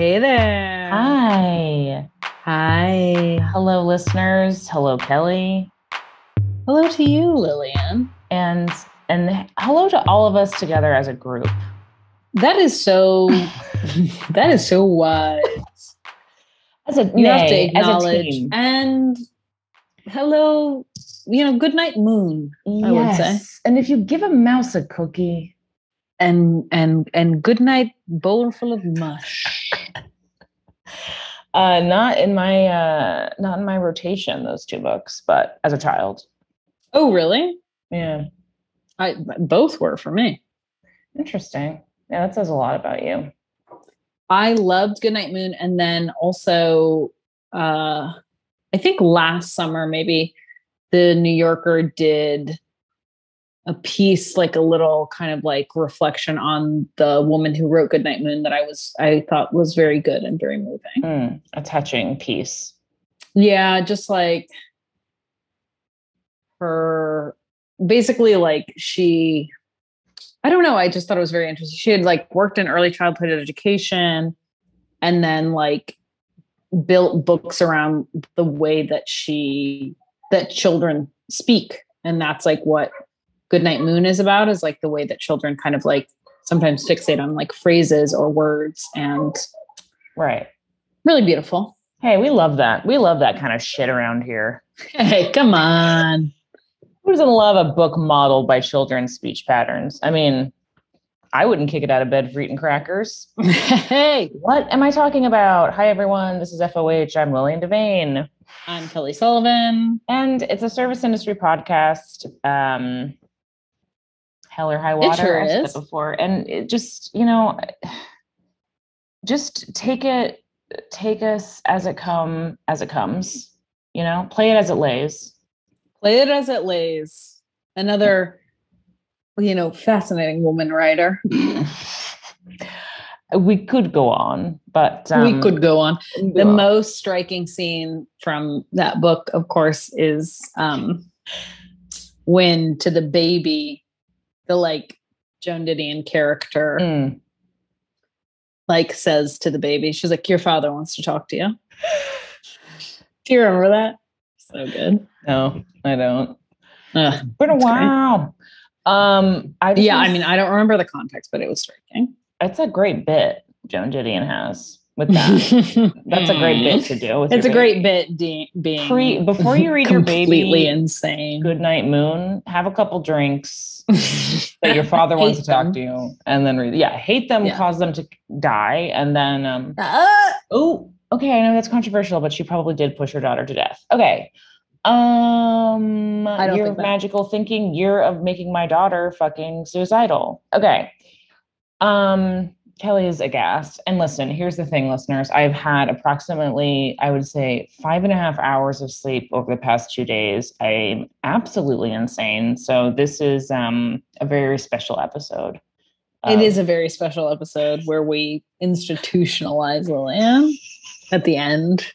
Hey there. Hi. Hi. Hello, listeners. Hello, Kelly. Hello to you, Lillian. And and hello to all of us together as a group. That is so that is so wise. As a You have to as a acknowledge and hello, you know, good night moon, I would say. Yes. And if you give a mouse a cookie, And and and good night bowl full of mush. Uh, not in my uh, not in my rotation, those two books, but as a child. Oh, really? Yeah. I both were for me. Interesting. Yeah, that says a lot about you. I loved Goodnight Moon, and then also, uh, I think last summer maybe the New Yorker did a piece, like a little kind of like reflection on the woman who wrote Goodnight Moon that I was I thought was very good and very moving. Mm, a touching piece. Yeah, just like her basically like she I don't know, I just thought it was very interesting. She had like worked in early childhood education and then like built books around the way that she that children speak and that's like what Goodnight Moon is about is like the way that children kind of like sometimes fixate on like phrases or words and Right. really beautiful. Hey, we love that. We love that kind of shit around here. Hey, come on. Who doesn't love a book modeled by children's speech patterns? I mean, I wouldn't kick it out of bed for eating crackers. hey, What am I talking about? Hi, everyone. This is FOH. I'm Lillian Devane, I'm Kelly Sullivan. and it's a service industry podcast. Um, hell or high water, sure I've said is. before, and it just you know, just take it, take us as it come, as it comes. You know, play it as it lays. Play it as it lays. Another, you know, fascinating woman writer. we could go on, but we um, could go on. we The won't. most striking scene from that book, of course, is um, when to the baby, the like Joan Didion character, Mm. like says to the baby, she's like, "Your father wants to talk to you." Do you remember that? So good. No, I don't. Ugh. Been a That's great. while. Um, I yeah, I mean, I don't remember the context, but it was striking. It's a great bit Joan Didion has with that. That's a great bit to do. With It's a your great bit de- being Pre- before you read your baby. completely baby insane. Good night, moon. Have a couple drinks that your father wants to talk them. to you, and then read. Yeah, hate them, Yeah. cause them to die, and then um. Ah! Oh, okay. I know that's controversial, but she probably did push her daughter to death. Okay. Um, I don't year of that. magical thinking, year of making my daughter fucking suicidal. Okay. Um, Kelly is aghast. And listen, here's the thing, listeners. I've had approximately, I would say, five and a half hours of sleep over the past two days. I'm absolutely insane. So this is um a very special episode. It of- is a very special episode where we institutionalize Lillian at the end.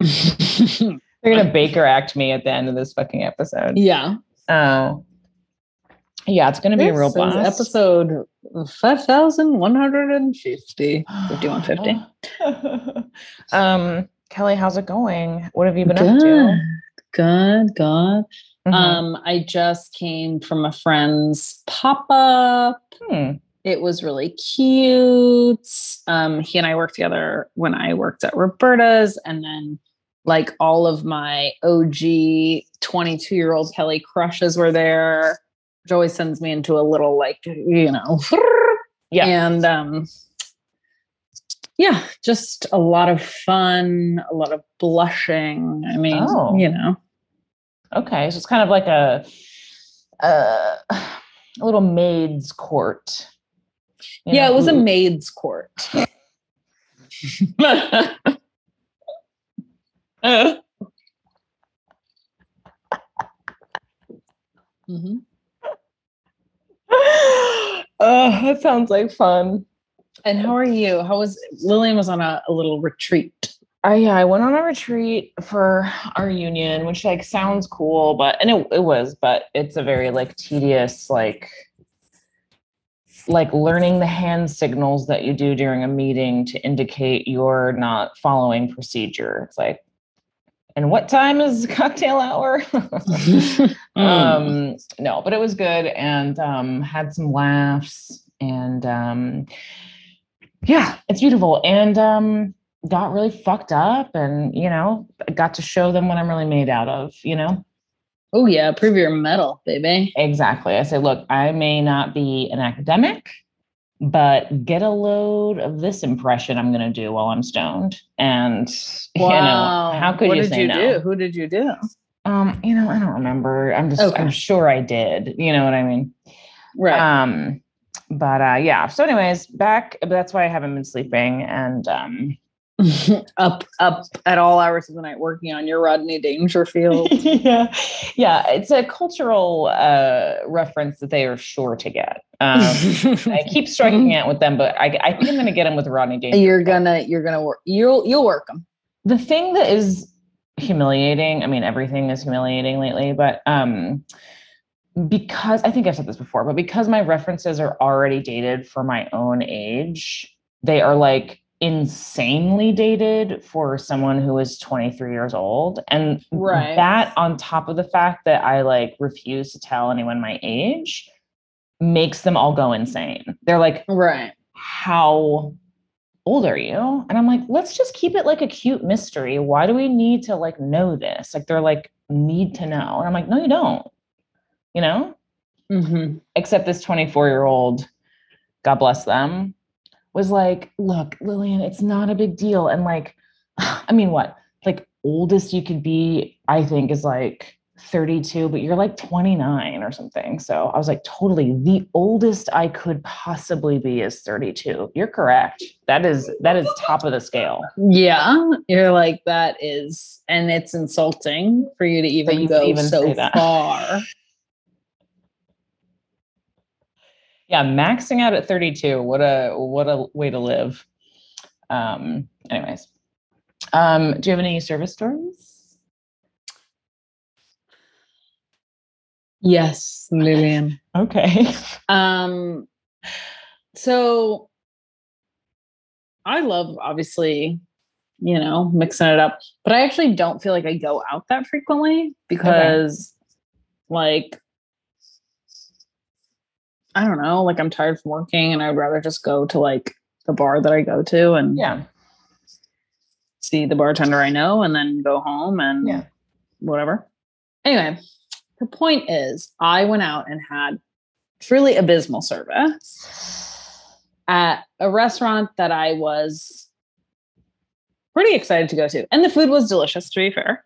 They're gonna Baker act me at the end of this fucking episode. yeah. Oh, yeah, it's gonna be a real This blast. Episode 5150. 5150. um, Kelly, how's it going? What have you been Good. up to? Good, good. Mhm. Um, I just came from a friend's pop up. Hmm. It was really cute. Um, he and I worked together when I worked at Roberta's, and then like all of my OG 22 year old Kelly crushes were there, which always sends me into a little like, you know, Yeah. and um, yeah, just a lot of fun, a lot of blushing. I mean, Oh. you know, Okay, so it's kind of like a a, a little maid's court. Yeah, know, it was a maid's court. Mhm. oh, that sounds like fun. And how are you? How was Lillian was on a, a little retreat. I yeah, I went on a retreat for our union, which like sounds cool, but and it, it was, but it's a very like tedious, like like learning the hand signals that you do during a meeting to indicate you're not following procedure. It's like, and what time is cocktail hour? um, no, but it was good and um, had some laughs and um, yeah, it's beautiful. And um, got really fucked up and, you know, got to show them what I'm really made out of, you know? Oh yeah, prove your metal, baby. Exactly. I say, look, I may not be an academic, but get a load of this impression I'm going to do while I'm stoned. And wow. you know, how could what you did say you no? do? Who did you do? Um, you know, I don't remember. I'm just, Okay. I'm sure I did. You know what I mean? Right. Um, but uh, yeah. So, anyways, back. That's why I haven't been sleeping, and um, up up at all hours of the night working on your Rodney Dangerfield. yeah, yeah. It's a cultural uh, reference that they are sure to get. Um, I keep striking out with them, but I, I think I'm going to get them with Rodney Dangerfield. you're gonna you're gonna work you'll you'll work them. the thing that is humiliating. I mean, everything is humiliating lately, but um, because I think I've said this before, but because my references are already dated for my own age, they are like insanely dated for someone who is 23 years old. And Right. that on top of the fact that I like refuse to tell anyone my age makes them all go insane. They're like, Right. how old are you? And I'm like, let's just keep it like a cute mystery. Why do we need to like know this? Like they're like, need to know. And I'm like, no, you don't. You know? Mm-hmm. Except this 24 year old, God bless them, was like, look, Lillian, it's not a big deal. And like, I mean, what? Like, oldest you could be, I think, is like 32, but you're like 29 or something. So I was like, totally. The oldest I could possibly be is 32. You're correct. That is that is top of the scale. Yeah. You're like, that is and it's insulting for you to even you go even so far. Yeah, maxing out at 32. What a what a way to live. Um, anyways. Um, do you have any service stories? Yes, Lillian. Okay. Um, so I love obviously, you know, mixing it up, but I actually don't feel like I go out that frequently because, like, I don't know, like I'm tired from working and I'd rather just go to like the bar that I go to and Yeah. see the bartender I know and then go home and Yeah. whatever. Anyway, the point is, I went out and had truly abysmal service at a restaurant that I was pretty excited to go to. And the food was delicious, to be fair.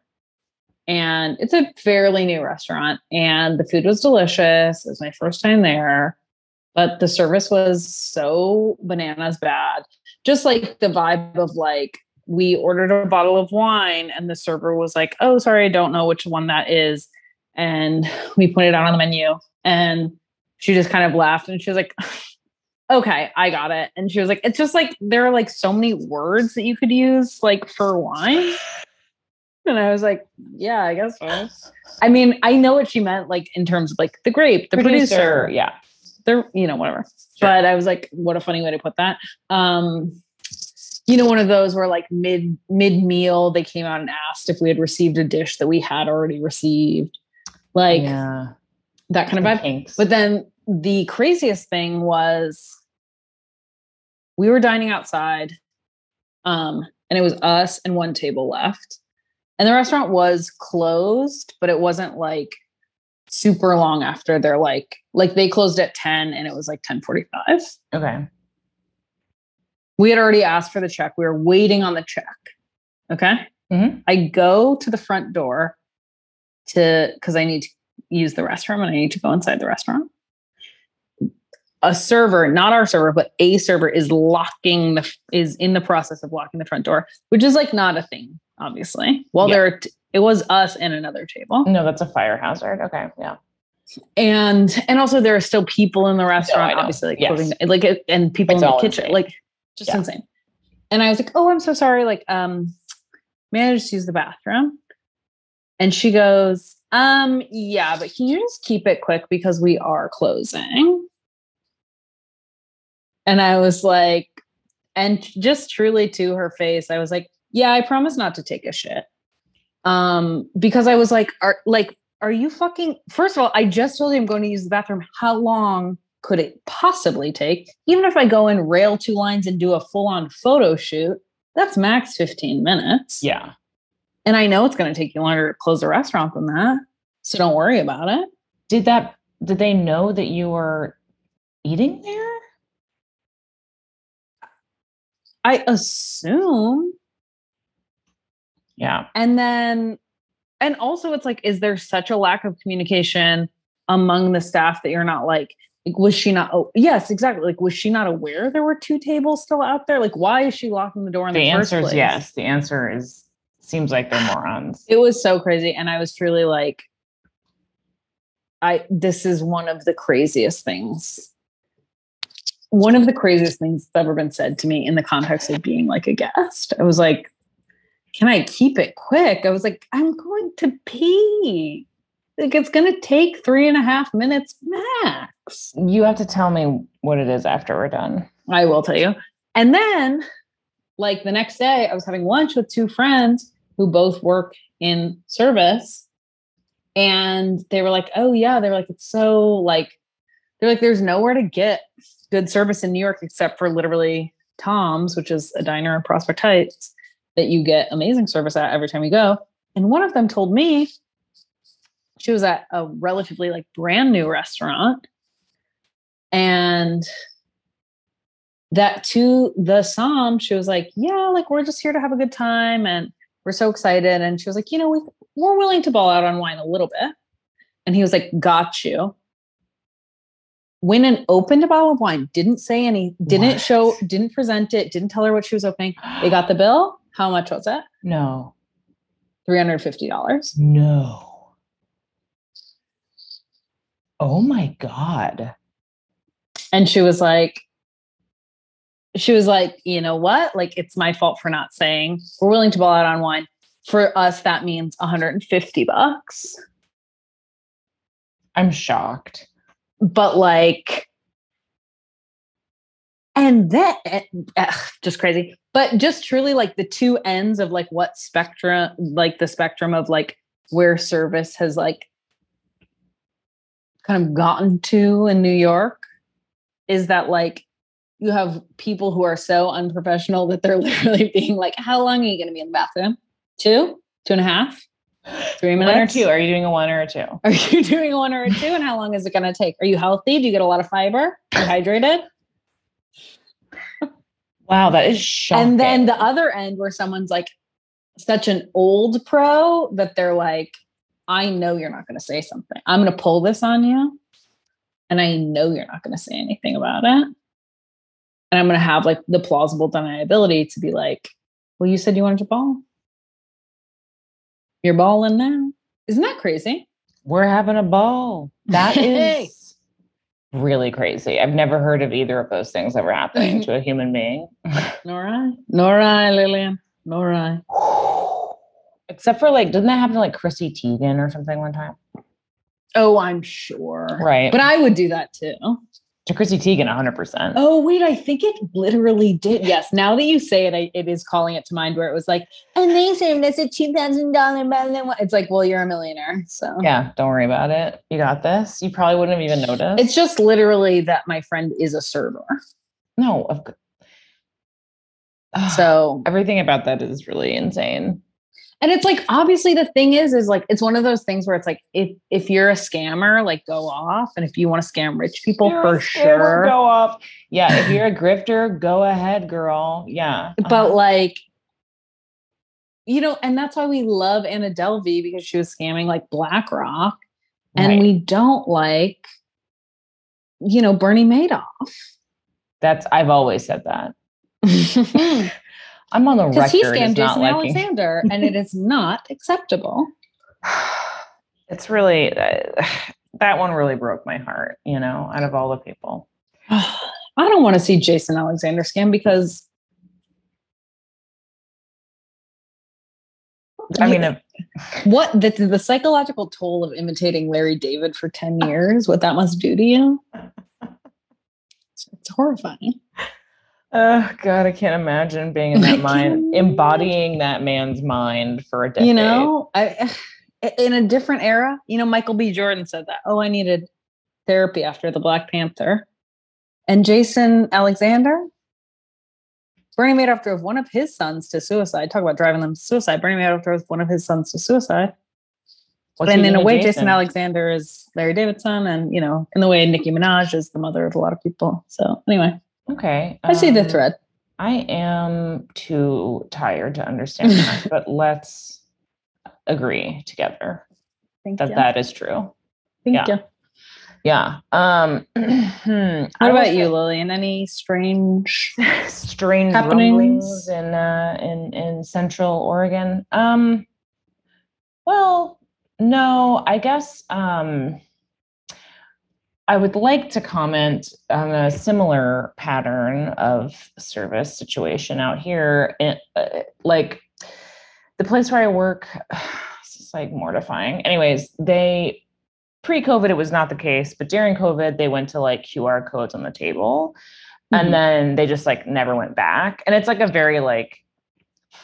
And it's a fairly new restaurant, and the food was delicious. It was my first time there, but the service was so bananas bad. Just like the vibe of like, we ordered a bottle of wine, and the server was like, Oh, sorry, I don't know which one that is. And we put it out on the menu, and she just kind of laughed and she was like, okay, I got it. And she was like, it's just like there are like so many words that you could use like for wine. And I was like, yeah, I guess so. I mean, I know what she meant, like in terms of like the grape, the producer, Yeah. The you know, whatever. But I was like, what a funny way to put that. Um, you know, one of those where like mid mid meal they came out and asked if we had received a dish that we had already received, like yeah. that kind of vibe. But then the craziest thing was we were dining outside, um, and it was us and one table left. And the restaurant was closed, but it wasn't like super long after they're like like they closed at 10 and it was like 1045. okay. We had already asked for the check. We were waiting on the check. Okay. Mhm. I go to the front door to because I need to use the restroom and I need to go inside the restaurant. A server, not our server, but a server is locking the is in the process of locking the front door, which is like not a thing, obviously. Well, Yeah. there it was us and another table. No, that's a fire hazard. Okay. Yeah. And and also there are still people in the restaurant obviously like Yes. cooking like and people It's in the kitchen insane. like just Yeah. insane and i was like oh i'm so sorry like um may i just use the bathroom and she goes um yeah but can you just keep it quick because we are closing And I was like, and just truly to her face, I was like, yeah, I promise not to take a shit. Um, because I was like, are like, are you fucking first of all, I just told you I'm going to use the bathroom. How long could it possibly take? Even if I go and rail two lines and do a full-on photo shoot, that's max 15 minutes. Yeah. And I know it's going to take you longer to close a restaurant than that. So don't worry about it. Did that did they know that you were eating there? I assume. Yeah. And then, and also, it's like, is there such a lack of communication among the staff that you're not like, like, was she not? Oh, yes, exactly. Like, was she not aware there were two tables still out there? Like, why is she locking the door in the, The first answer is yes. The answer is seems like they're morons. It was so crazy. And I was truly like, I, this is one of the craziest things. One of the craziest things that's ever been said to me in the context of being like a guest. I was like, can I keep it quick? I was like, I'm going to pee. Like, it's going to take three and a half minutes max. You have to tell me what it is after we're done. I will tell you. And then, like the next day, I was having lunch with two friends who both work in service. And they were like, oh, yeah. They were like, it's so like, they're like, there's nowhere to get good service in New York except for literally Tom's, which is a diner in Prospect Heights that you get amazing service at every time you go. And one of them told me she was at a relatively like brand new restaurant. And that to the somm she was like yeah like we're just here to have a good time and we're so excited. And she was like you know we, we're willing to ball out on wine a little bit. And he was like got you. Went and opened a bottle of wine didn't say any didn't What? show didn't present it didn't tell her what she was opening. They got the bill how much was it no. $350 No. Oh my god. and she was like she was like you know what like it's my fault for not saying we're willing to ball out on wine for us that means 150 bucks I'm shocked. but like and then eh, ugh, just crazy but just truly like the two ends of like what spectrum like the spectrum of like where service has like kind of gotten to in new york is that like you have people who are so unprofessional that they're literally being like how long are you going to be in the bathroom two two and a half three One or two. Are you doing a one or a two? are you doing a one or a two? And how long is it going to take? Are you healthy? Do you get a lot of fiber? Are you hydrated? Wow, that is shocking. And then the other end where someone's like such an old pro that they're like, I know you're not going to say something. I'm going to pull this on you. And I know you're not going to say anything about it. And I'm going to have like the plausible deniability to be like, well, you said you wanted to ball. You're balling now. Isn't that crazy? we're having a ball. That is really crazy. I've never heard of either of those things ever happening to a human being. Nor I. Nor I, Lillian. Nor I. Except for like, didn't that happen to like Chrissy Teigen or something one time? Oh, I'm sure. Right. But I would do that too. To Chrissy Teigen, 100%. Oh, wait, I think it literally did. Yes. Now that you say it, I, it is calling it to mind where it was like, and they say that's a $2,000 blah. It's like, well, you're a millionaire. So Yeah, don't worry about it. You got this. You probably wouldn't have even noticed. it's just literally that my friend is a server. no, of So, everything about that is really insane. And it's like, obviously the thing is, is like, it's one of those things where it's like, if, if you're a scammer, like go off. And if you want to scam rich people for sure. Go off. Yeah, if you're a grifter, go ahead, girl. Yeah. but Uh-huh. like you know and that's why we love anna delvey because she was scamming like blackrock and Right. we don't like you know bernie madoff that's I've always said that. I'm on the record. Because he scammed jason liking- alexander and it is not acceptable It's really uh, that one really broke my heart, you know, out of all the people. i don't want to see jason alexander scam because I mean, what the, the psychological toll of imitating larry david for 10 years what that must do to you it's horrifying. Oh God, I can't imagine being in that mind, embodying that man's mind for a decade. You know, I in a different era, you know, Michael B. Jordan said that. Oh, I needed therapy after the Black Panther. And Jason Alexander, Bernie Madoff drove one of his sons to suicide. Talk about driving them to suicide. Bernie Madoff drove one of his sons to suicide. What's and in a way, Jason? Jason? Alexander is Larry David's son, and you know, in the way Nicki Minaj is the mother of a lot of people. So anyway, Okay, I see the um, thread. I am too tired to understand that, but let's agree together Thank that you. that is true. Thank yeah. you. Yeah. Um. What about you, Lillian? Any strange? strange Happenings? in uh in in central oregon um well no i guess um i would like to comment on a similar pattern of service situation out here in, uh, like the place where i work is like mortifying anyways they pre-covid it was not the case but during covid they went to like qr codes on the table Mhm. and then they just like never went back and it's like a very like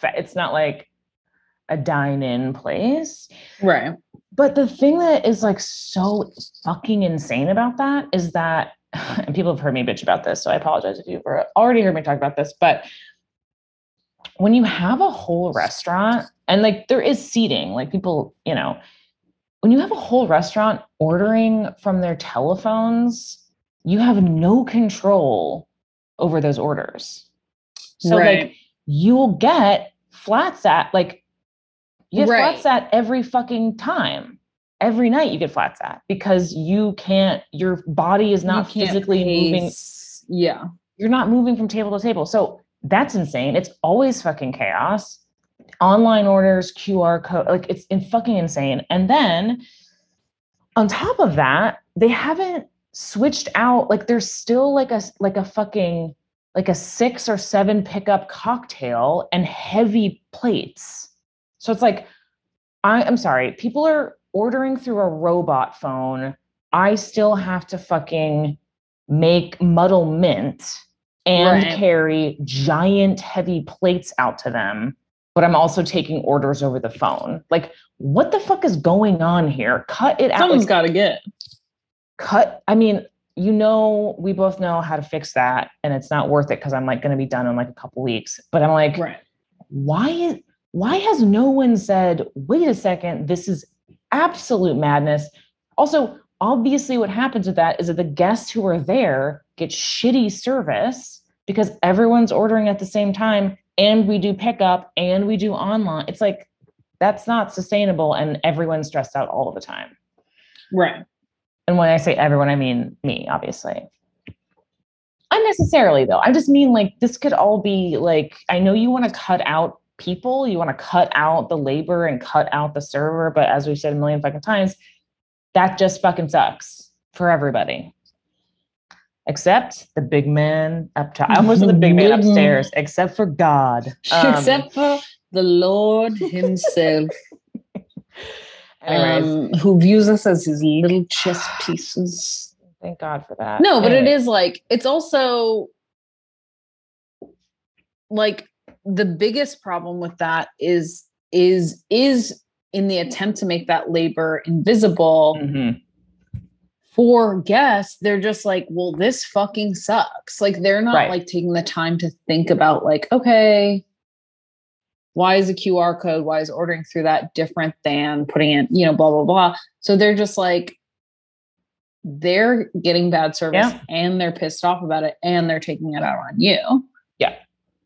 it's not like a dine-in place right. But the thing that is like so fucking insane about that is that and people have heard me bitch about this so i apologize if you've already heard me talk about this but when you have a whole restaurant and like there is seating like people you know when you have a whole restaurant ordering from their telephones you have no control over those orders so right. like you'll get flats at like you get Right. flats at every fucking time. Every night you get flat sat because you can't your body is not physically moving Yeah. you're not moving from table to table. So that's insane. It's always fucking chaos. Online orders, QR code, like it's in fucking insane. And then on top of that, they haven't switched out like there's still like a like a fucking like a six or seven pickup cocktail and heavy plates. So it's like I am sorry, people are ordering through a robot phone. I still have to fucking make muddle mint and Right. carry giant heavy plates out to them, but I'm also taking orders over the phone. Like, what the fuck is going on here? Cut it out. Someone's Like, got to get. cut. I mean, you know, we both know how to fix that, and it's not worth it because I'm like going to be done in like a couple weeks. But I'm like, Right. why is why has no one said, wait a second, this is absolute madness? Also, obviously, what happens with that is that the guests who are there get shitty service because everyone's ordering at the same time, and we do pickup and we do online. It's like that's not sustainable, and everyone's stressed out all the time. Right. And when I say everyone, I mean me, obviously. Unnecessarily, though. I just mean like this could all be like, I know you want to cut out people, you want to cut out the labor and cut out the server, but as we've said a million fucking times, that just fucking sucks for everybody. Except the big man up top. I almost the big man upstairs, except for God. Um, Except for the Lord Himself, um, who views us as his little chess pieces. thank God for that. No, but it is like it's also like the biggest problem with that is is is in the attempt to make that labor invisible Mhm. for guests they're just like well this fucking sucks like they're not Right. like taking the time to think about like okay why is a qr code why is ordering through that different than putting in you know blah blah blah so they're just like they're getting bad service Yeah. and they're pissed off about it and they're taking it out on you Yeah.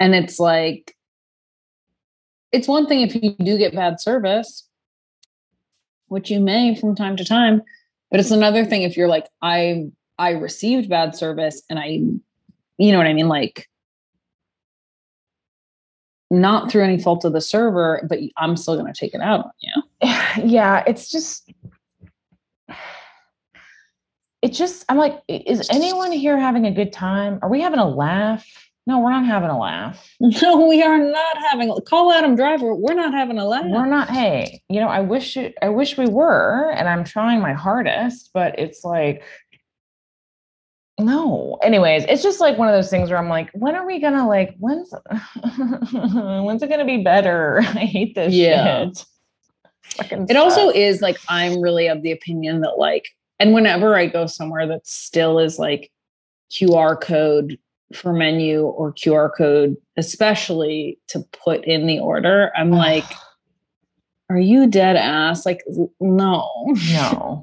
And it's like it's one thing if you do get bad service which you may from time to time but it's another thing if you're like i i received bad service and i you know what i mean like not through any fault of the server but i'm still going to take it out on you yeah, it's just it just I'm like, is anyone here having a good time? Are we having a laugh? No, we're not having a laugh. no we are not having call adam driver we're not having a laugh We're not, hey, you know, I wish it I wish we were, and I'm trying my hardest, but it's like No. Anyways, it's just like one of those things where I'm like, when are we gonna like when's when's it gonna be better? I hate this Yeah. shit. Fucking It also is like I'm really of the opinion that like, and whenever I go somewhere that still is like QR code for menu or QR code, especially to put in the order, I'm like, are you dead ass? Like, no. no.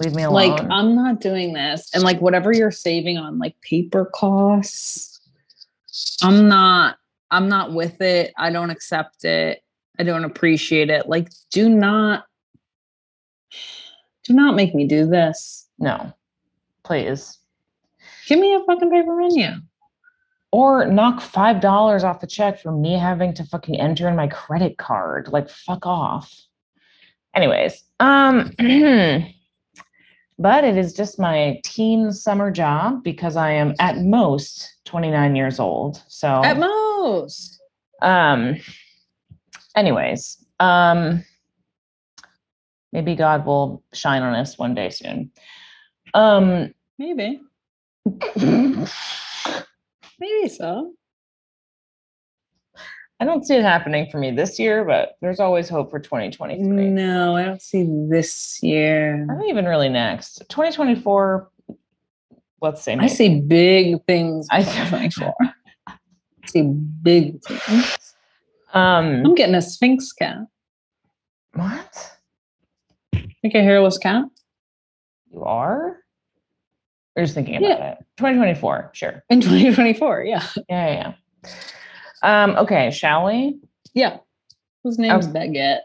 Leave me alone. Like, I'm not doing this. And like, whatever you're saving on like paper costs, I'm not, I'm not with it. I don't accept it. I don't appreciate it. Like, do not, do not make me do this. no. Please. Give me a fucking paper menu. Or knock five dollars off the check for me having to fucking enter in my credit card. Like fuck off. Anyways, um but it is just my teen summer job because I am at most 29 years old. So At most. um anyways, um maybe God will shine on us one day soon. Um Maybe. Maybe so. I don't see it happening for me this year, but there's always hope for 2023. No, I don't see this year. Not even really next. 2024, let's say I see big things. I- in 2024. I see big things. um I'm getting a Sphynx cat. what? Like a hairless cat. You are? You're just thinking about Yeah. it. 2024, sure. In 2024. Yeah. Yeah, yeah, yeah. Um, okay, shall we? Yeah. Whose name's Oh. Baguette?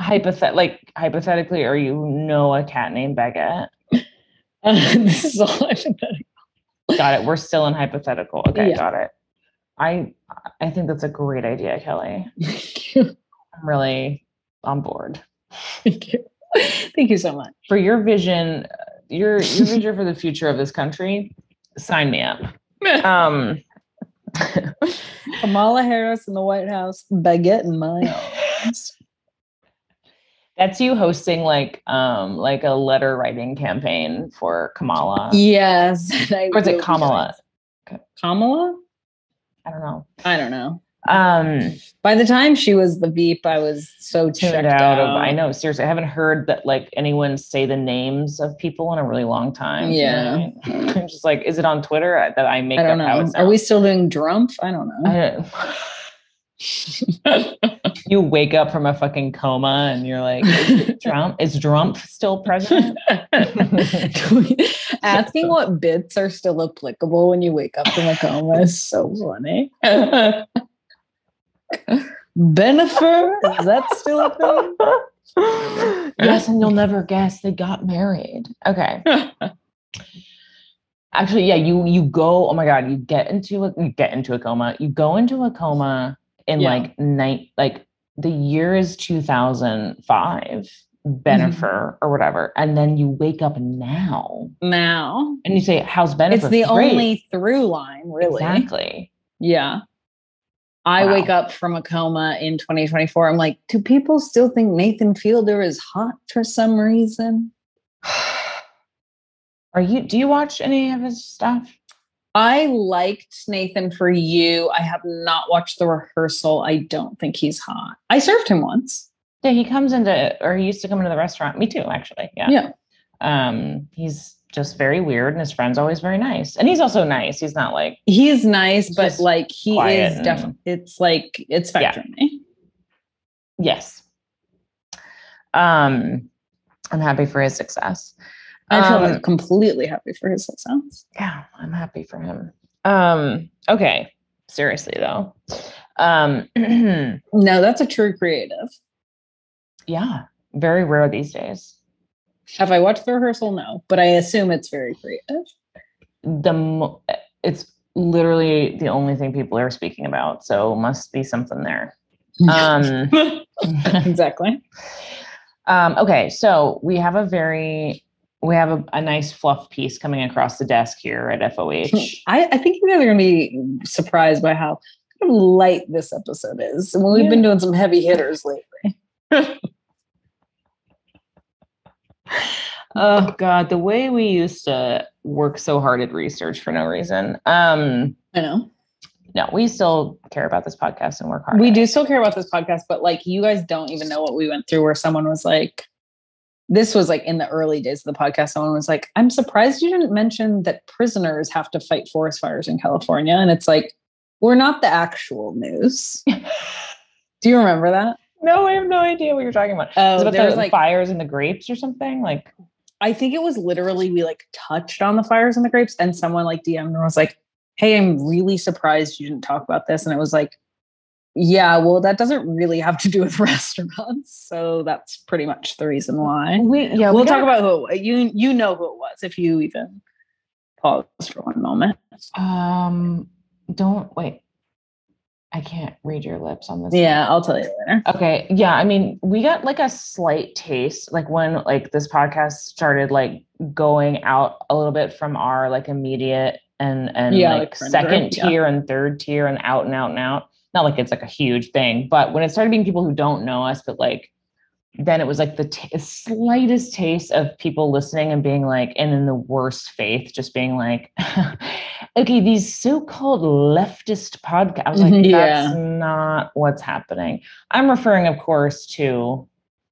Hypothet like hypothetically, or you know a cat named Baguette. Uh, this is all hypothetical. Got it. We're still in hypothetical. Okay, Yeah. got it. I I think that's a great idea, Kelly. Thank you. I'm really on board. Thank you. Thank you so much. For your vision, uh, your your vision for the future of this country, sign me up. Um Kamala Harris in the White House, Baguette in my arms. that's you hosting like um like a letter writing campaign for Kamala. yes. Or is it Kamala? Kamala? I don't know. I don't know. Um By the time she was the Veep, I was so tuned out, out. of I know, seriously, I haven't heard that like anyone say the names of people in a really long time. you know Yeah. what I mean? I'm just like, is it on Twitter uh, that I make I don't know. Are we still doing Drumpf? I don't know. I don't- you wake up from a fucking coma and you're like, is Trump? Is Trump still president? Asking what bits are still applicable when you wake up from a coma is so funny. Benifer, is that still a thing? yes, and you'll never guess they got married. Okay. Actually, yeah, you you go. Oh my god, you get into a you get into a coma. You go into a coma in Yeah. like night like the year is two thousand five, Benifer mm-hmm. or whatever, and then you wake up now Now and you say, "How's Benifer?" it's the Great. only through line, really. exactly. Yeah. I Wow. wake up from a coma in 2024. I'm like, do people still think Nathan Fielder is hot for some reason? Are you? Do you watch any of his stuff? I liked Nathan for you. I have not watched the rehearsal. I don't think he's hot. I served him once. Yeah, he comes into, or he used to come into the restaurant. Me too, actually. Yeah. Yeah. Um, he's just very weird, and his friend's always very nice, and he's also nice. He's not like He's nice, He's but like he is definitely it's like it's Yeah. spectrum. yes. Um, I'm happy for his success. I feel Um, like completely happy for his success. yeah, I'm happy for him. Um, okay, seriously though, um, No, that's a true creative. yeah, very rare these days. Have I watched the rehearsal? No, but I assume it's very creative. the mo- it's literally the only thing people are speaking about so must be something there um, exactly. um okay so we have a very we have a, a nice fluff piece coming across the desk here at foh I, I think you guys are going to be surprised by how light this episode is. We've been doing some heavy hitters lately. oh god, the way we used to work so hard at research for no reason. Um, I know. no, we still care about this podcast and work hard. We do it. still care about this podcast, but like you guys don't even know what we went through where someone was like, this was like in the early days of the podcast. Someone was like, I'm surprised you didn't mention that prisoners have to fight forest fires in California. And it's like, we're not the actual news. do you remember that? No, I have no idea what you're talking about. Oh, Is it about there the was like, fires in the grapes or something? Like, I think it was literally we like touched on the fires and the grapes, and someone like DM'd and was like, Hey, I'm really surprised you didn't talk about this. And it was like, Yeah, well, that doesn't really have to do with restaurants. So that's pretty much the reason why. we yeah, we'll we talk gotta- about who it you you know who it was if you even pause for one moment. Um, don't wait. I can't read your lips on this. Yeah, I'll tell you later. Okay. Yeah. I mean, we got like a slight taste, like when like this podcast started like going out a little bit from our like immediate and and Yeah, like like second group, yeah. tier and third tier and out and out and out. Not like it's like a huge thing, but when it started being people who don't know us, but like then it was like the t- slightest taste of people listening and being like, and in the worst faith, just being like, okay, these so-called leftist podcasts. Like, Yeah. that's not what's happening. I'm referring, of course, to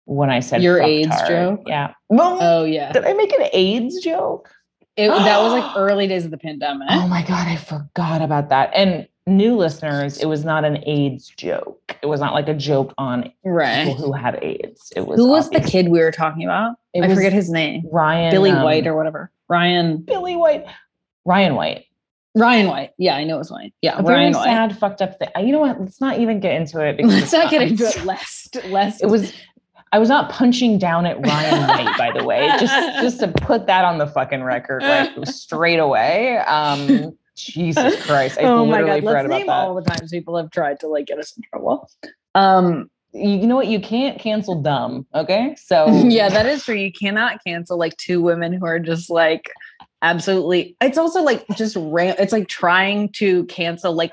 when I said Your. AIDS joke? Yeah. Oh yeah. Did I make an AIDS joke? It, that was like early days of the pandemic. Oh my god, I forgot about that. And new listeners, it was not an AIDS joke. It was not like a joke on people right. who had AIDS. It was Who was the kid we were talking about? It I forget his name. Ryan Billy um, White or whatever. Ryan Billy White. Ryan White. Ryan White. Yeah, I know it's White. Yeah, A very Ryan White. sad, fucked up thing. You know what? Let's not even get into it because Let's not get into it. Less, less. It was. I was not punching down at Ryan White, by the way. Just, just to put that on the fucking record, like straight away. Um, Jesus Christ! I oh my god. Let's name that. all the times people have tried to like get us in trouble. Um, you, know what? You can't cancel dumb. Okay, so yeah, that is true. You cannot cancel like two women who are just like absolutely. It's also like just ran. It's like trying to cancel like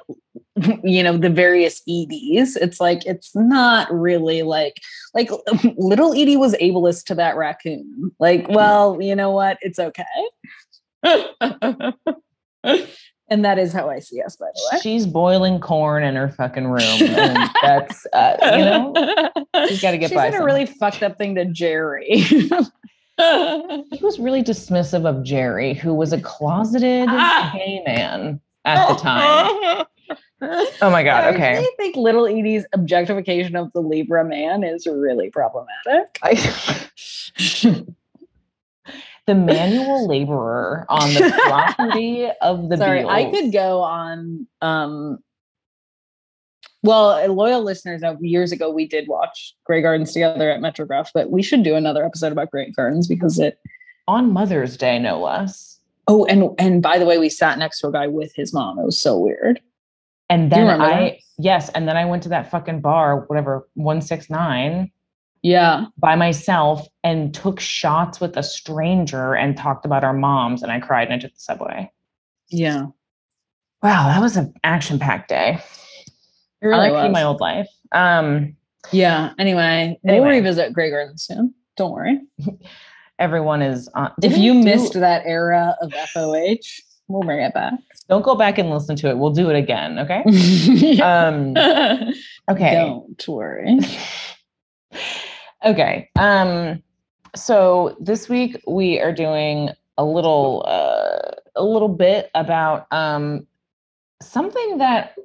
you know the various EDs. It's like it's not really like like little Edie was ableist to that raccoon. Like, well, you know what? It's okay. And that is how I see us, by the way. she's boiling corn in her fucking room, and that's uh, you know she's got to get by. She by. said a really fucked up thing to Jerry. he was really dismissive of Jerry, who was a closeted Ah. gay man at the time. Oh my god! I Okay. really think little Edie's objectification of the Libra man is really problematic. I, the manual laborer on the property of the Sorry, I could go on. Um, well, loyal listeners know years ago we did watch Grey Gardens together at Metrograph, but we should do another episode about Grey Gardens because it. on Mother's Day, no less. Oh, and and by the way, we sat next to a guy with his mom. It was so weird. And then I that? yes, and then I went to that fucking bar, whatever, 169 Yeah, by myself and took shots with a stranger and talked about our moms and I cried and I took the subway. yeah. Wow, that was an action-packed day. It really was. my old life. Um Yeah. Anyway, Anyway. we'll revisit Grey Gardens soon. Don't worry. everyone is on If you do- missed that era of FOH, we'll bring it back. don't go back and listen to it. We'll do it again, okay? Um okay. Don't worry. Okay. Um so this week we are doing a little uh a little bit about um something that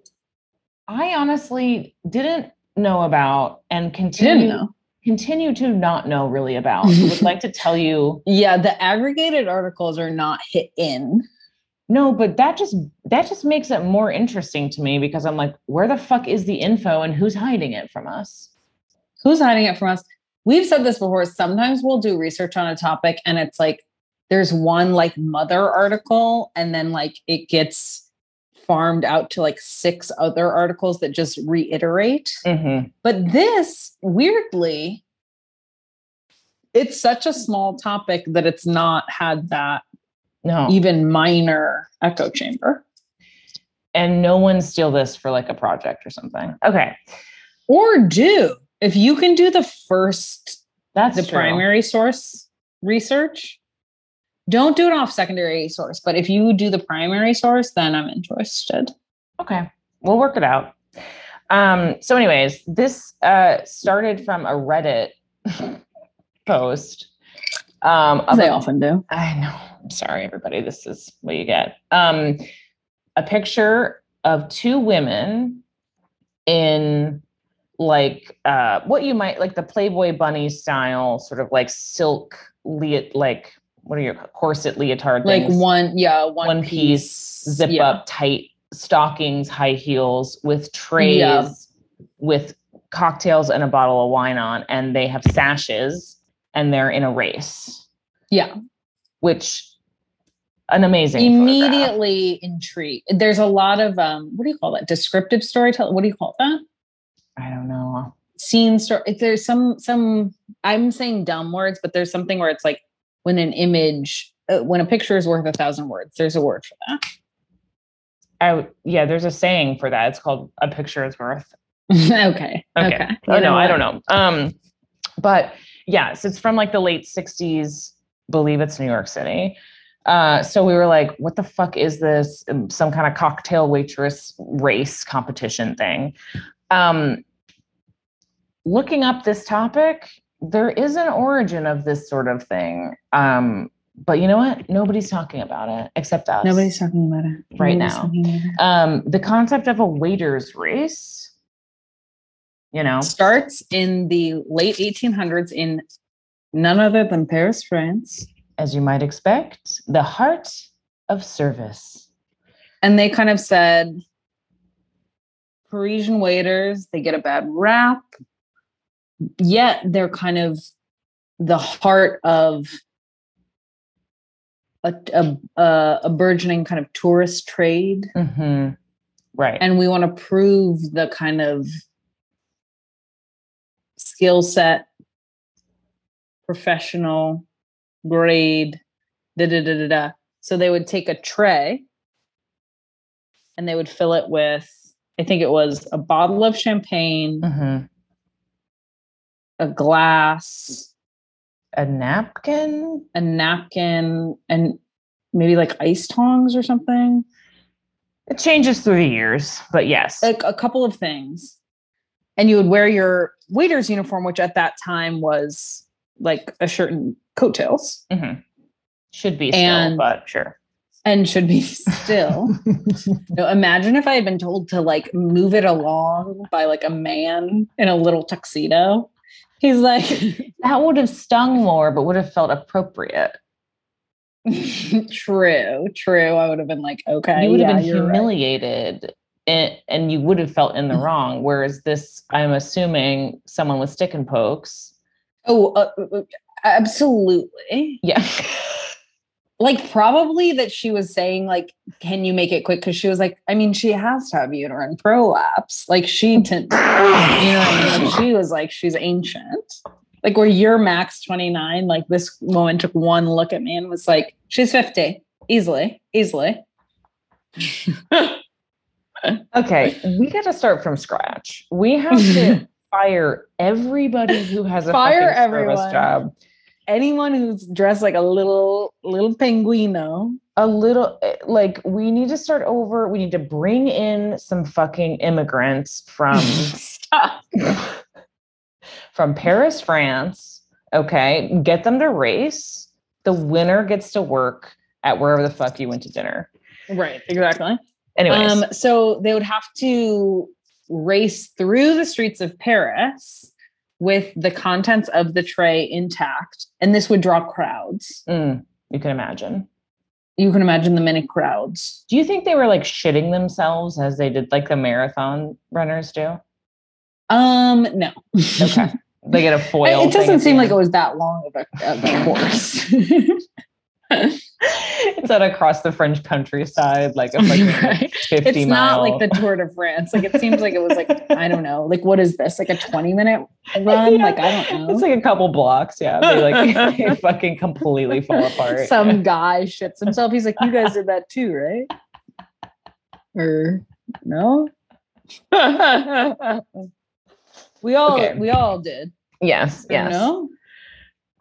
I honestly didn't know about and continue know. continue to not know really about. So would like to tell you Yeah, the aggregated articles are not hit in. no, but that just that just makes it more interesting to me because I'm like, where the fuck is the info and who's hiding it from us? Who's hiding it from us? We've said this before. Sometimes we'll do research on a topic and it's like there's one like mother article and then like it gets farmed out to like six other articles that just reiterate. Mm-hmm. But this, weirdly, it's such a small topic that it's not had that No. even minor echo chamber. and no one steal this for like a project or something. Okay. Or do if you can do the first, That's the true. primary source. research. Don't do it off secondary source, but if you do the primary source, then I'm interested. Okay, we'll work it out. Um, so, anyways, this uh, started from a Reddit post. Um, As they a- often do. I know. I'm sorry, everybody. This is what you get. Um, a picture of two women in like uh, what you might like the Playboy bunny style, sort of like silk, le- like what are your corset leotard Like things? one, yeah, one, one piece, zip yeah. up tight stockings, high heels with trays Yeah. with cocktails and a bottle of wine on, and they have sashes and they're in a race, Yeah. which an amazing photograph. Immediately intrigued. There's a lot of um, what do you call that? Descriptive storytelling. What do you call that? I don't know. Scene story. If there's some some I'm saying dumb words, but there's something where it's like when an image, uh, when a picture is worth a thousand words. There's a word for that. I yeah, there's a saying for that. It's called a picture is worth. okay. Okay. Oh no, I don't know. Um, but yes, it's from like the late '60s. Believe it's New York City. Uh, so we were like, "What the fuck is this? Um, Some kind of cocktail waitress race competition thing?" Um, looking up this topic, there is an origin of this sort of thing. Um, but you know what? Nobody's talking about it except us. Nobody's talking about it Right Nobody's now. it. Um, the concept of a waiter's race. You know, starts in the late 1800s in none other than Paris, France. as you might expect, the heart of service. And they kind of said Parisian waiters, they get a bad rap, yet they're kind of the heart of a, a, a, burgeoning kind of tourist trade. hmm Right. And we want to prove the kind of skill set, professional grade, da da da da da. So they would take a tray and they would fill it with, I think it was a bottle of champagne, hmm a glass, A napkin. a napkin, and maybe like ice tongs or something. It changes through the years, but yes. a, a couple of things and you would wear your waiter's uniform which at that time was like a shirt and coattails Mhm. Should be still, And- but sure. And should be still imagine if i had been told to like move it along by like a man in a little tuxedo he's like that would have stung more, but would have felt appropriate. true true i would have been like okay you would have been you're right. humiliated and, and you would have felt in the wrong. Whereas this, I'm assuming someone with stick and pokes. oh uh, uh, absolutely Yeah. Like probably that she was saying like can you make it quick because she was like i mean she has to have uterine prolapse like she t- you know I mean? She was like she's ancient like where you're max 29 like this woman took one look at me and was like she's 50 easily easily Okay, we got to start from scratch. We have to fire everybody who has a Fire everyone. job. anyone who's dressed like a little little penguino A little eh, like we need to start over. We need to bring in some fucking immigrants from from Paris, France. Okay, get them to race. The winner gets to work at wherever the fuck you went to dinner. right exactly Anyways, Um, so they would have to race through the streets of Paris with the contents of the tray intact, and this would draw crowds. mm, you can imagine. You can imagine the many crowds. Do you think they were like shitting themselves as they did like the marathon runners do? Um, no. Okay. They get a foil. it doesn't seem like it was that long of a, of a course. it's at across the French countryside, like a fucking Right. 50 It's mile. not like the Tour de France. Like it seems like it was like I don't know. Like what is this? Like a twenty minute run? Yeah. Like I don't know. It's like a couple blocks. Yeah. They like they fucking completely fall apart. Some guy shits himself. He's like, you guys did that too, right? Or no? we all Okay. we all did. yes. Or Yes. No?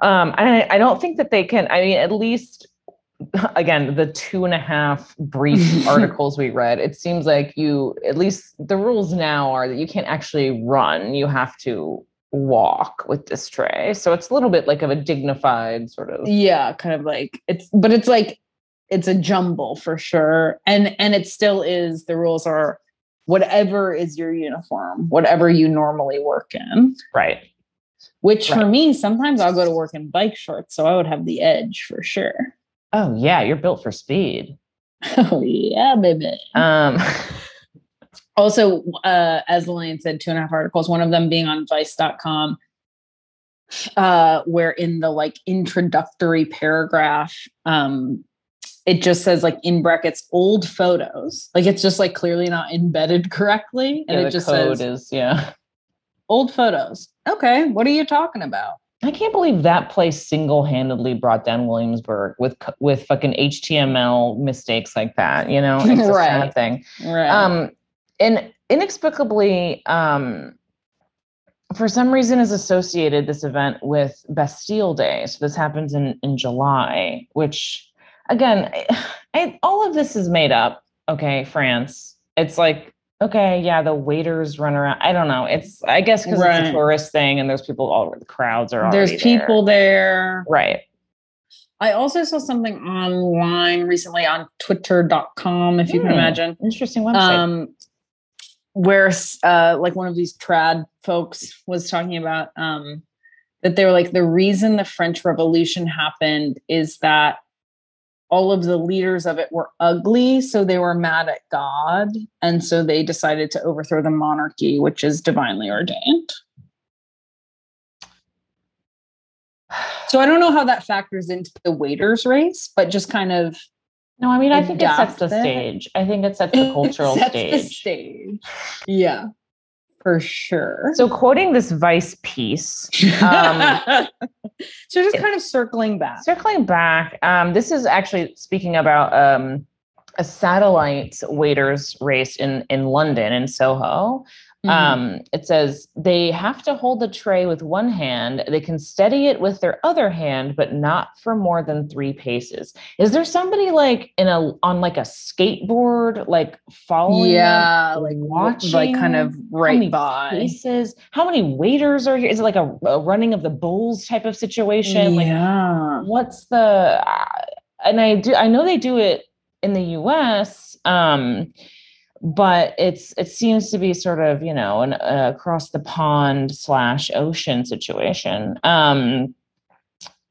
Um, I, I don't think that they can. I mean, at least again, the two and a half brief articles we read, it seems like you at least the rules now are that you can't actually run. You have to walk with this tray. So it's a little bit like of a dignified sort of Yeah, kind of like it's but it's like it's a jumble for sure. And and it still is the rules are whatever is your uniform, whatever you normally work in. right. Which for me, sometimes I'll go to work in bike shorts, so I would have the edge for sure. Oh yeah, you're built for speed. Oh yeah, baby. Um also uh as elaine said two and a half articles one of them being on vice.com uh where in the like introductory paragraph um it just says like in brackets old photos like it's just like clearly not embedded correctly and yeah, it just says is yeah. old photos okay what are you talking about I can't believe that place single-handedly brought down Williamsburg with with fucking HTML mistakes like that. You know, it's a Right. sad thing. right Um, and inexplicably, um, for some reason, is associated this event with Bastille Day. So this happens in in July, which again, I, I, all of this is made up. Okay, France. It's like okay, yeah, the waiters run around. I don't know. It's I guess because it's a tourist thing, and there's people all over. The crowds are there's already there. people there right? i also saw something online recently on twitter.com if you can Hmm. imagine Interesting website. um where uh like one of these trad folks was talking about um that they were like the reason the french revolution happened is that all of the leaders of it were ugly so they were mad at god and so they decided to overthrow the monarchy which is divinely ordained so i don't know how that factors into the waiters race but just kind of no, I mean I think it sets the it. stage. I think it sets the cultural sets stage. the stage yeah for sure So quoting this Vice piece, um, so just kind of circling back. circling back, um, this is actually speaking about um, a satellite waiters race in in London in Soho. Mhm. Um, it says they have to hold the tray with one hand. They can steady it with their other hand, but not for more than three paces. Is there somebody like in a on like a skateboard, like following? them, yeah, like watching like kind of right by. paces? How many waiters are here? Is it like a, a running of the bulls type of situation? Like Yeah. what's the uh, and i do i know they do it in the us um but it's it seems to be sort of you know an uh, across the pond slash ocean situation. Um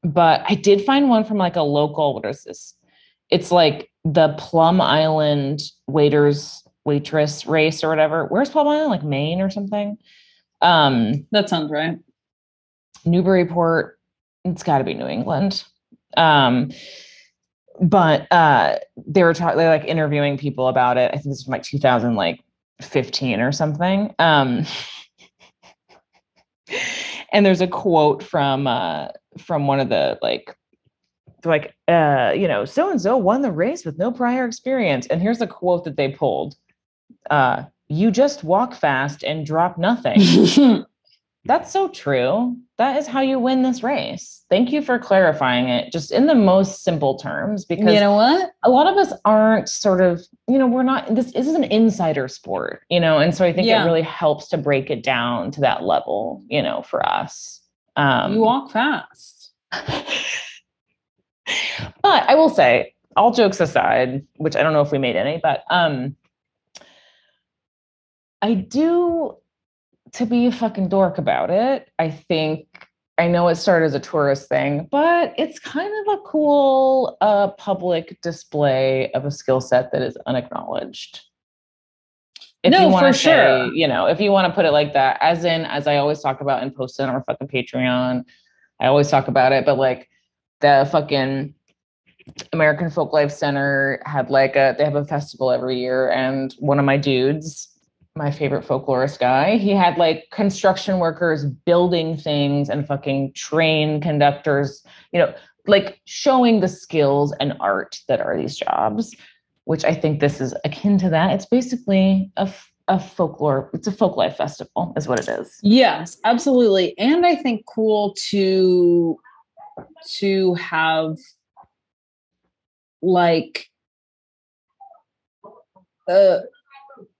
but i did find one from like a local what is this? It's like the plum island waiters waitress race or whatever. Where's plum island? Like maine or something? Um that sounds right. Newburyport, it's got to be New England. Um, but uh, they were talking, they like interviewing people about it. I think this is from like 2000, like 15 or something. Um, and there's a quote from uh, from one of the like like uh, you know so and so won the race with no prior experience. And here's the quote that they pulled: uh, "You just walk fast and drop nothing." That's so true. That is how you win this race. Thank you for clarifying it just in the most simple terms because you know what? a lot of us aren't sort of, you know, we're not this, this is an insider sport, you know, and so I think Yeah. it really helps to break it down to that level, you know, for us. Um you walk fast. but I will say, all jokes aside, which I don't know if we made any, but um I do to be a fucking dork about it. I think I know it started as a tourist thing, but it's kind of a cool uh public display of a skill set that is unacknowledged. If No, you want for to say, sure. you know, if you want to put it like that, as in, as I always talk about and post it on our fucking Patreon, I always talk about it, but like the fucking American Folk Life Center had like a they have a festival every year, and one of my dudes, my favorite folklorist guy, he had like construction workers building things and fucking train conductors, you know, like showing the skills and art that are these jobs, which I think this is akin to that. It's basically a a folklore, it's a folk life festival, is what it is. Yes, absolutely. And I think cool to to have like a,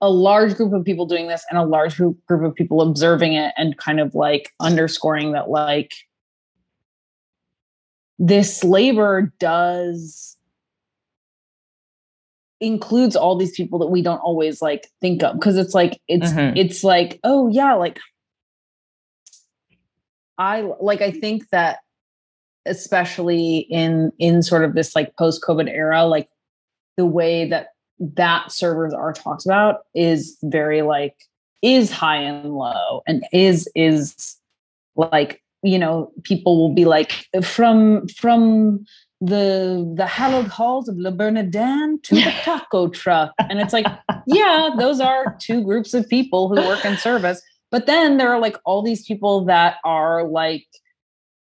a large group of people doing this and a large group, of people observing it and kind of like underscoring that like this labor does includes all these people that we don't always like think of because it's like it's Mhm. it's like oh yeah like i like i think that especially in in sort of this like post covid era like the way that that servers are talked about is very like is high and low and is is like you know people will be like from from the the hallowed halls of Le Bernardin to the taco truck. And it's like yeah those are two groups of people who work in service. But then there are like all these people that are like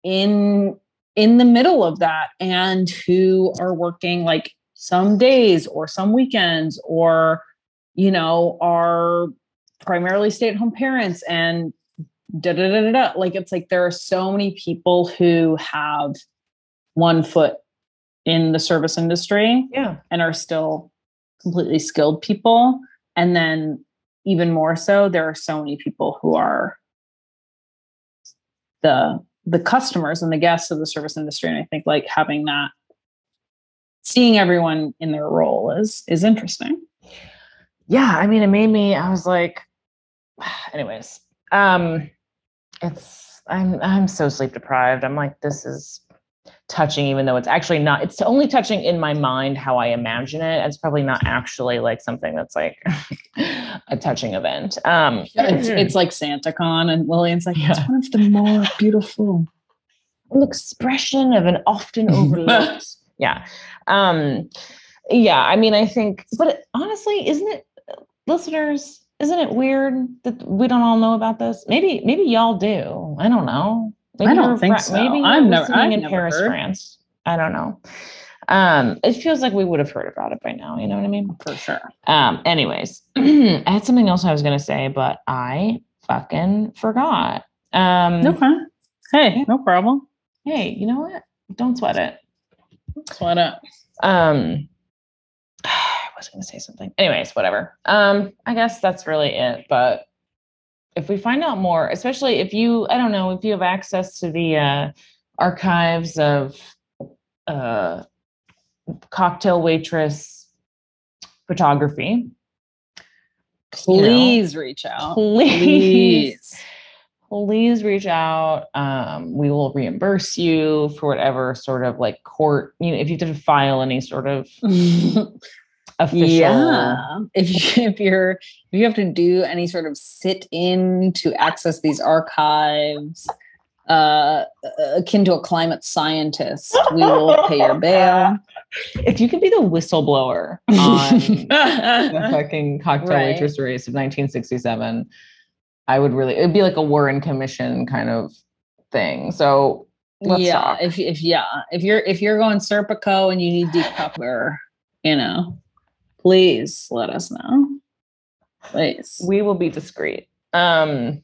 in in the middle of that and who are working like some days or some weekends or you know are primarily stay-at-home parents and da da da da da. Like it's like there are so many people who have one foot in the service industry Yeah. and are still completely skilled people. And then even more so, there are so many people who are the the customers and the guests of the service industry. And I think like having that seeing everyone in their role is is interesting. yeah i mean it made me i was like anyways um it's i'm i'm so sleep deprived i'm like this is touching even though it's actually not it's only touching in my mind how i imagine it it's probably not actually like something that's like a touching event um It's, it's like SantaCon, and Lillian's like, it's Yeah. one of the more beautiful. an expression of an often overlooked yeah um yeah i mean i think but honestly isn't it listeners isn't it weird that we don't all know about this maybe maybe y'all do i don't know maybe I don't think Fra- so. maybe I've never- I've in never paris heard. france i don't know um it feels like we would have heard about it by now you know what i mean For sure. um anyways i had something else i was going to say but i fucking forgot um Okay. Hey, no problem. hey you know what don't sweat it Sweat up. um i was going to say something anyways whatever um i guess that's really it but if we find out more especially if you i don't know if you have access to the uh archives of uh cocktail waitress photography Please reach out. please Please. Please reach out. Um, we will reimburse you for whatever sort of like court, you know, if you have to file any sort of official. Yeah. If you, if you're if you have to do any sort of sit in to access these archives, uh, akin to a climate scientist, we will pay your bail. If you could be the whistleblower on the fucking cocktail Right. waitress race of 1967, I would really, it'd be like a Warren Commission kind of thing. So let's yeah, talk. if if yeah, if you're if you're going Serpico and you need deep cover, you know, please let us know. Please. we will be discreet. Um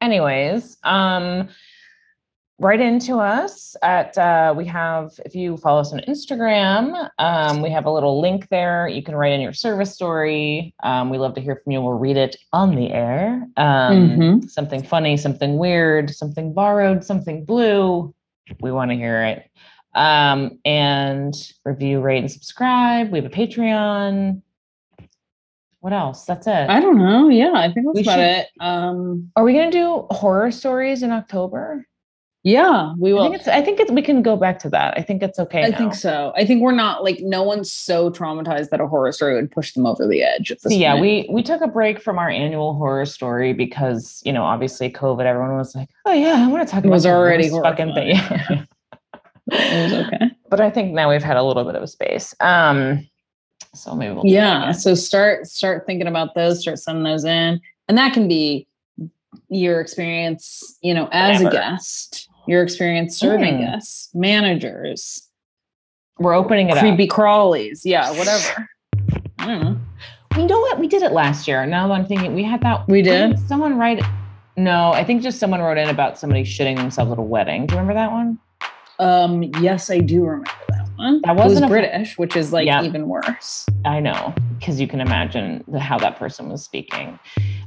anyways, um write into us at uh we have if you follow us on Instagram, um we have a little link there. You can write in your service story. Um we love to hear from you. We'll read it on the air. Um Mhm. something funny, something weird, something borrowed, something blue. We want to hear it. Um and review, rate and subscribe. We have a Patreon. What else? That's it. I don't know. Yeah, I think that's We about should- it. Um, Are we gonna do horror stories in October? Yeah, we I will. think it's. I think it's. We can go back to that. I think it's okay. I now. think so. I think we're not like no one's so traumatized that a horror story would push them over the edge. So yeah, point. we we took a break from our annual horror story because you know obviously COVID. Everyone was like, oh yeah, I want to talk It about was already fucking thing. horrifying. it was okay. but I think now we've had a little bit of a space. Um, so maybe we'll Yeah. So start start thinking about those. Start sending those in, and that can be your experience. You know, as a guest, your experience serving Mm. guests, managers, We're opening it up. creepy crawlies. Yeah, whatever. I don't know. You know what? We did it last year. Now that I'm thinking, we had that. We did? Someone write No, I think just someone wrote in about somebody shitting themselves at a wedding. Do you remember that one? Um, yes, I do remember that one. That was wasn't a- British, which is like Yeah. even worse. I know, because you can imagine the, how that person was speaking.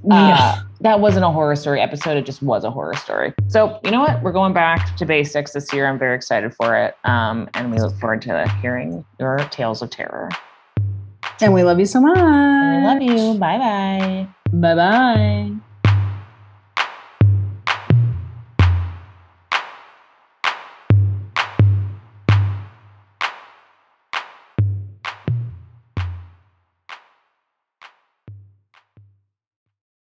Uh, that wasn't a horror story episode. It just was a horror story. So, you know what? We're going back to basics this year. I'm very excited for it. Um, and we look forward to hearing your tales of terror. And we love you so much. I love you. Bye bye. Bye bye.